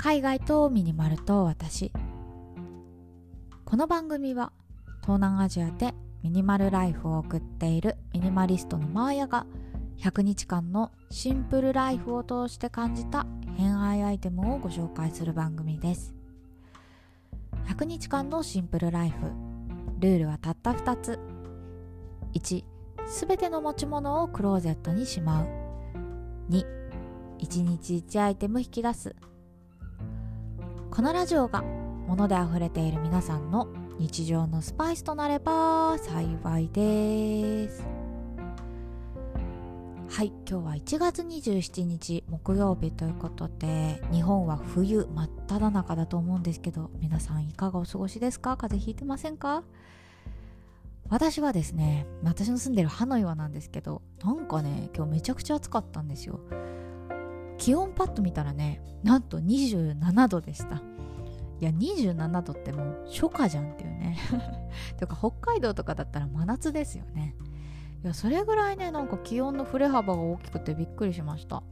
海外とミニマルと私。この番組は東南アジアでミニマルライフを送っているミニマリストのマーヤが100日間のシンプルライフを通して感じた偏愛アイテムをご紹介する番組です。100日間のシンプルライフルールはたった2つ。1すべての持ち物をクローゼットにしまう。2 1日1アイテム引き出す。このラジオが物で溢れている皆さんの日常のスパイスとなれば幸いです。はい今日は1月27日木曜日ということで日本は冬真っ只中だと思うんですけど皆さんいかがお過ごしですか？風邪ひいてませんか？私はですね私の住んでるハノイはなんですけどなんかね今日めちゃくちゃ暑かったんですよ。気温パッと見たらねなんと27度でした。いや27度ってもう初夏じゃんっていうね。ていうか北海道とかだったら真夏ですよね。いやそれぐらいねなんか気温の振れ幅が大きくてびっくりしました。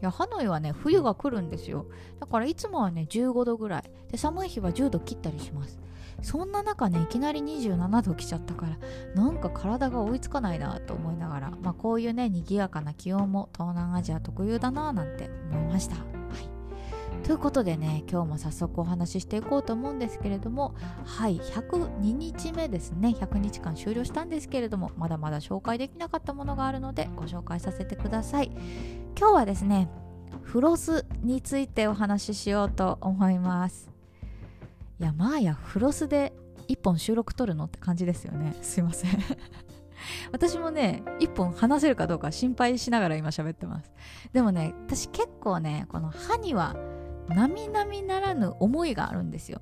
いやハノイはね冬が来るんですよ。だからいつもはね15度ぐらい。で寒い日は10度切ったりします。そんな中ねいきなり27度来ちゃったからなんか体が追いつかないなと思いながら、まあ、こういうね賑やかな気温も東南アジア特有だななんて思いました。ということでね今日も早速お話ししていこうと思うんですけれどもはい102日目ですね。100日間終了したんですけれどもまだまだ紹介できなかったものがあるのでご紹介させてください。今日はですねフロスについてお話ししようと思います。いやまあやフロスで1本収録撮るのって感じですよね。すいません。私もね1本話せるかどうか心配しながら今喋ってます。でもね私結構ねこの歯には並々ならぬ思いがあるんですよ。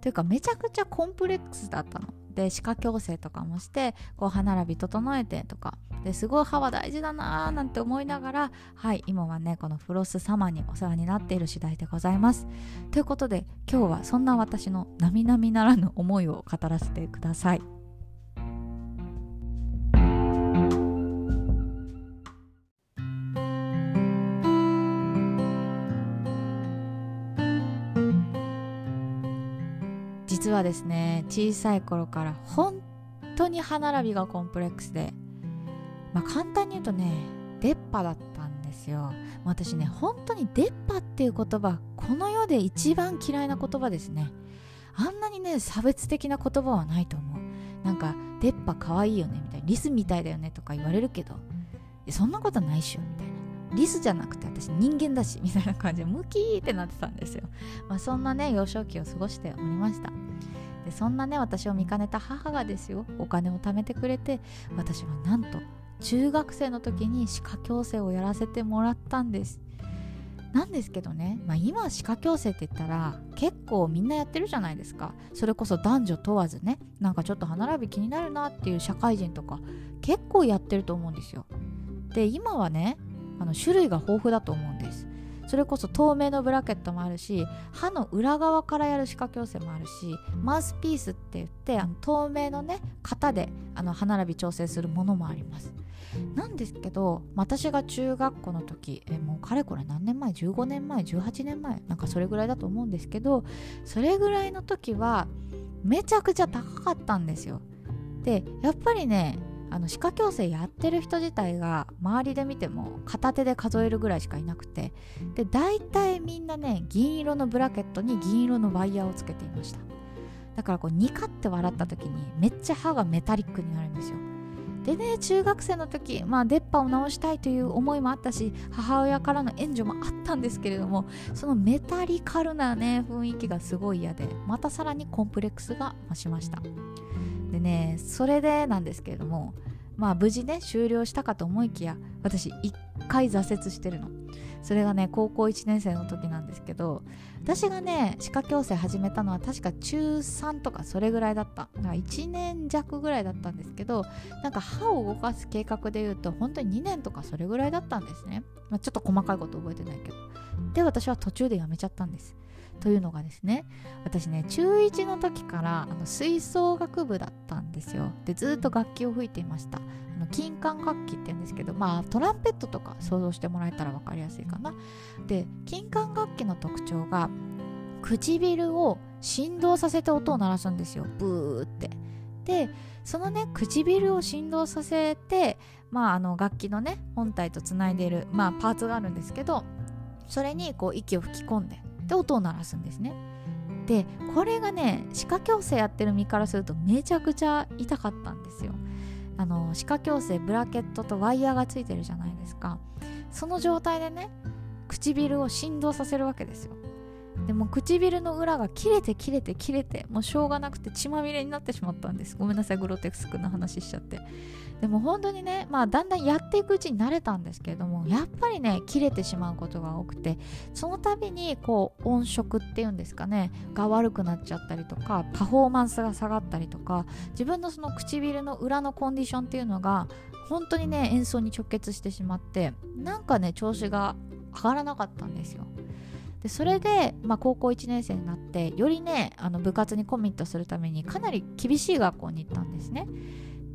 というかめちゃくちゃコンプレックスだったの。で歯科矯正とかもしてこう歯並び整えてとか。ですごい歯は大事だなーなんて思いながらはい今はねこのフロス様にお世話になっている次第でございます。ということで今日はそんな私の並々ならぬ思いを語らせてください。実はですね小さい頃から本当に歯並びがコンプレックスで、まあ、簡単に言うとね出っ歯だったんですよ。私ね本当に出っ歯っていう言葉この世で一番嫌いな言葉ですね。あんなにね差別的な言葉はないと思う。なんか出っ歯かわいいよねみたいな。リスみたいだよねとか言われるけどそんなことないっしょみたいな。リスじゃなくて私人間だしみたいな感じでムキーってなってたんですよ、まあ、そんなね幼少期を過ごしておりました。でそんなね私を見かねた母がですよお金を貯めてくれて私はなんと中学生の時に歯科矯正をやらせてもらったんです。なんですけどね、まあ、今歯科矯正って言ったら結構みんなやってるじゃないですか。それこそ男女問わずねなんかちょっと歯並び気になるなっていう社会人とか結構やってると思うんですよ。で今はねあの種類が豊富だと思うんです。それこそ透明のブラケットもあるし歯の裏側からやる歯科矯正もあるしマウスピースって言ってあの透明のね型であの歯並び調整するものもあります。なんですけど私が中学校の時えもうかれこれ何年前？15年前？18年前？なんかそれぐらいだと思うんですけどそれぐらいの時はめちゃくちゃ高かったんですよ。でやっぱりねあの歯科矯正やってる人自体が周りで見ても片手で数えるぐらいしかいなくてで大体みんなね銀色のブラケットに銀色のワイヤーをつけていました。だからこうニカって笑った時にめっちゃ歯がメタリックになるんですよ。でね中学生の時まあ出っ歯を治したいという思いもあったし母親からの援助もあったんですけれどもそのメタリカルなね雰囲気がすごい嫌でまたさらにコンプレックスが増しました。でねそれでなんですけれどもまあ無事ね終了したかと思いきや私一回挫折してるの。それがね高校1年生の時なんですけど私がね歯科矯正始めたのは確か中3とかそれぐらいだった。だから1年弱ぐらいだったんですけどなんか歯を動かす計画でいうと本当に2年とかそれぐらいだったんですね、まあ、ちょっと細かいこと覚えてないけど。で私は途中でやめちゃったんです。というのがですね私ね中1の時からあの吹奏楽部だったんですよ。でずっと楽器を吹いていました。あの金管楽器って言うんですけどまあトランペットとか想像してもらえたら分かりやすいかな。で金管楽器の特徴が唇を振動させて音を鳴らすんですよ。ブーって。でそのね唇を振動させてまああの楽器のね本体とつないでいるまあパーツがあるんですけどそれにこう息を吹き込んでで音を鳴らすんですね。でこれがね歯科矯正やってる身からするとめちゃくちゃ痛かったんですよ。あの歯科矯正ブラケットとワイヤーがついてるじゃないですか。その状態でね唇を振動させるわけですよ。でも唇の裏が切れて切れて切れてもうしょうがなくて血まみれになってしまったんです。ごめんなさいグロテスクな話しちゃって。でも本当にねまあだんだんやっていくうちに慣れたんですけれどもやっぱりね切れてしまうことが多くてその度にこう音色っていうんですかねが悪くなっちゃったりとかパフォーマンスが下がったりとか自分のその唇の裏のコンディションっていうのが本当にね演奏に直結してしまってなんかね調子が上がらなかったんですよ。でそれで、まあ、高校1年生になってよりねあの部活にコミットするためにかなり厳しい学校に行ったんですね。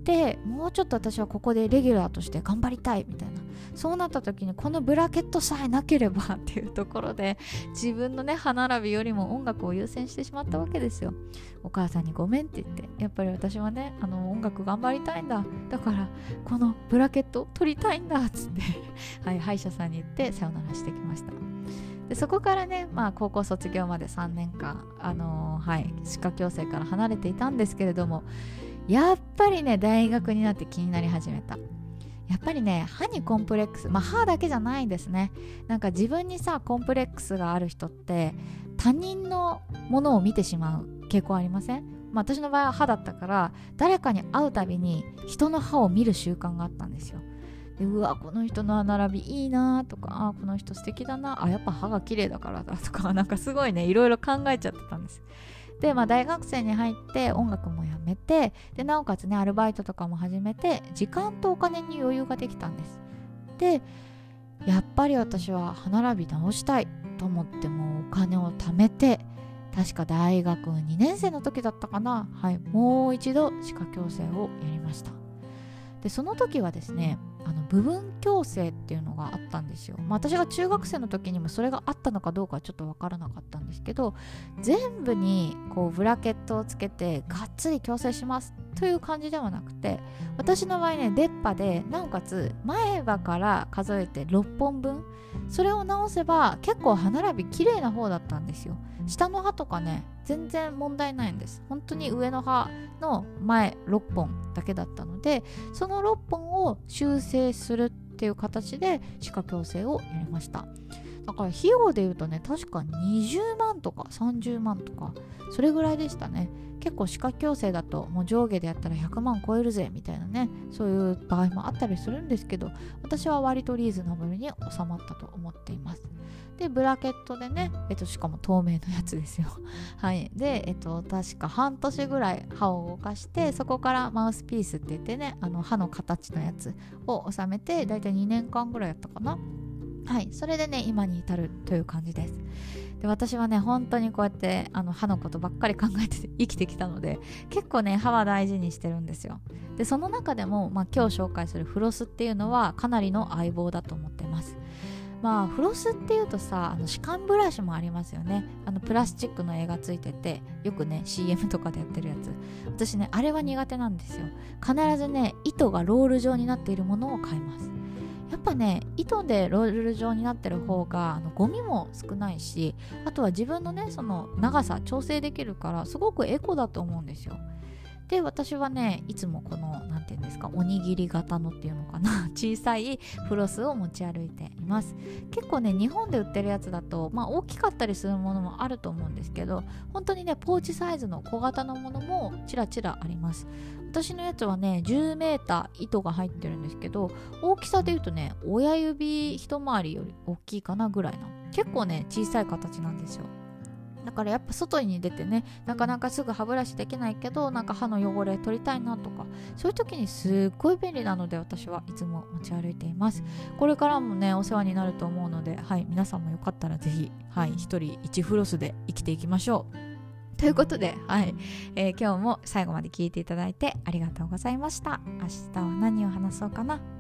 でもうちょっと私はここでレギュラーとして頑張りたいみたいな。そうなった時にこのブラケットさえなければっていうところで自分のね歯並びよりも音楽を優先してしまったわけですよ。お母さんにごめんって言ってやっぱり私はねあの音楽頑張りたいんだ。だからこのブラケット取りたいんだっつってはい歯医者さんに行ってさよならしてきました。でそこからね、まあ、高校卒業まで3年間、あのー、はい、歯科矯正から離れていたんですけれどもやっぱりね大学になって気になり始めた。やっぱりね歯にコンプレックスまあ歯だけじゃないですね。なんか自分にさコンプレックスがある人って他人のものを見てしまう傾向ありません？まあ、私の場合は歯だったから誰かに会うたびに人の歯を見る習慣があったんですよ。でうわこの人の歯並びいいなとかあこの人素敵だなあやっぱ歯が綺麗だからだとか なんかすごいねいろいろ考えちゃってたんです。で、まあ、大学生に入って音楽もやめてでなおかつねアルバイトとかも始めて時間とお金に余裕ができたんです。でやっぱり私は歯並び直したいと思ってもお金を貯めて確か大学2年生の時だったかな。はいもう一度歯科矯正をやりました。でその時はですねあの部分矯正っていうのがあったんですよ、まあ、私が中学生の時にもそれがあったのかどうかはちょっと分からなかったんですけど全部にこうブラケットをつけてがっつり矯正しますという感じではなくて私の場合ね出っ歯でなおかつ前歯から数えて6本分それを直せば結構歯並び綺麗な方だったんですよ。下の歯とかね全然問題ないんです。本当に上の歯の前6本だけだったのでその6本を修正するっていう形で歯科矯正をやりました。だから費用で言うとね確か20万とか30万とかそれぐらいでしたね。結構歯科矯正だともう上下でやったら100万超えるぜみたいなねそういう場合もあったりするんですけど私は割とリーズナブルに収まったと思っています。でブラケットでね、えっと、しかも透明のやつですよ。はい。でえっと確か半年ぐらい歯を動かしてそこからマウスピースって言ってねあの歯の形のやつを収めてだいたい2年間ぐらいやったかな。はいそれでね今に至るという感じです。で私はね本当にこうやってあの歯のことばっかり考えて 生きてきたので結構ね歯は大事にしてるんですよ。でその中でも、まあ、今日紹介するフロスっていうのはかなりの相棒だと思ってます。まあフロスっていうとさあの歯間ブラシもありますよね。あのプラスチックの絵がついててよくね CM とかでやってるやつ。私ねあれは苦手なんですよ。必ずね糸がロール状になっているものを買います。やっぱね糸でロール状になってる方があのゴミも少ないしあとは自分のねその長さ調整できるからすごくエコだと思うんですよ。で私はねいつもこの何て言うんですかおにぎり型のっていうのかな 小さいフロスを持ち歩いています。結構ね日本で売ってるやつだとまあ大きかったりするものもあると思うんですけど本当にねポーチサイズの小型のものもちらちらあります。私のやつはね 10m 糸が入ってるんですけど大きさで言うとね親指一回りより大きいかなぐらいの結構ね小さい形なんですよ。だからやっぱ外に出てねなかなかすぐ歯ブラシできないけどなんか歯の汚れ取りたいなとかそういう時にすっごい便利なので私はいつも持ち歩いています。これからもねお世話になると思うのではい皆さんもよかったらぜひはい1人1フロスで生きていきましょう。ということで、はいえー、今日も最後まで聞いていただいてありがとうございました。明日は何を話そうかな？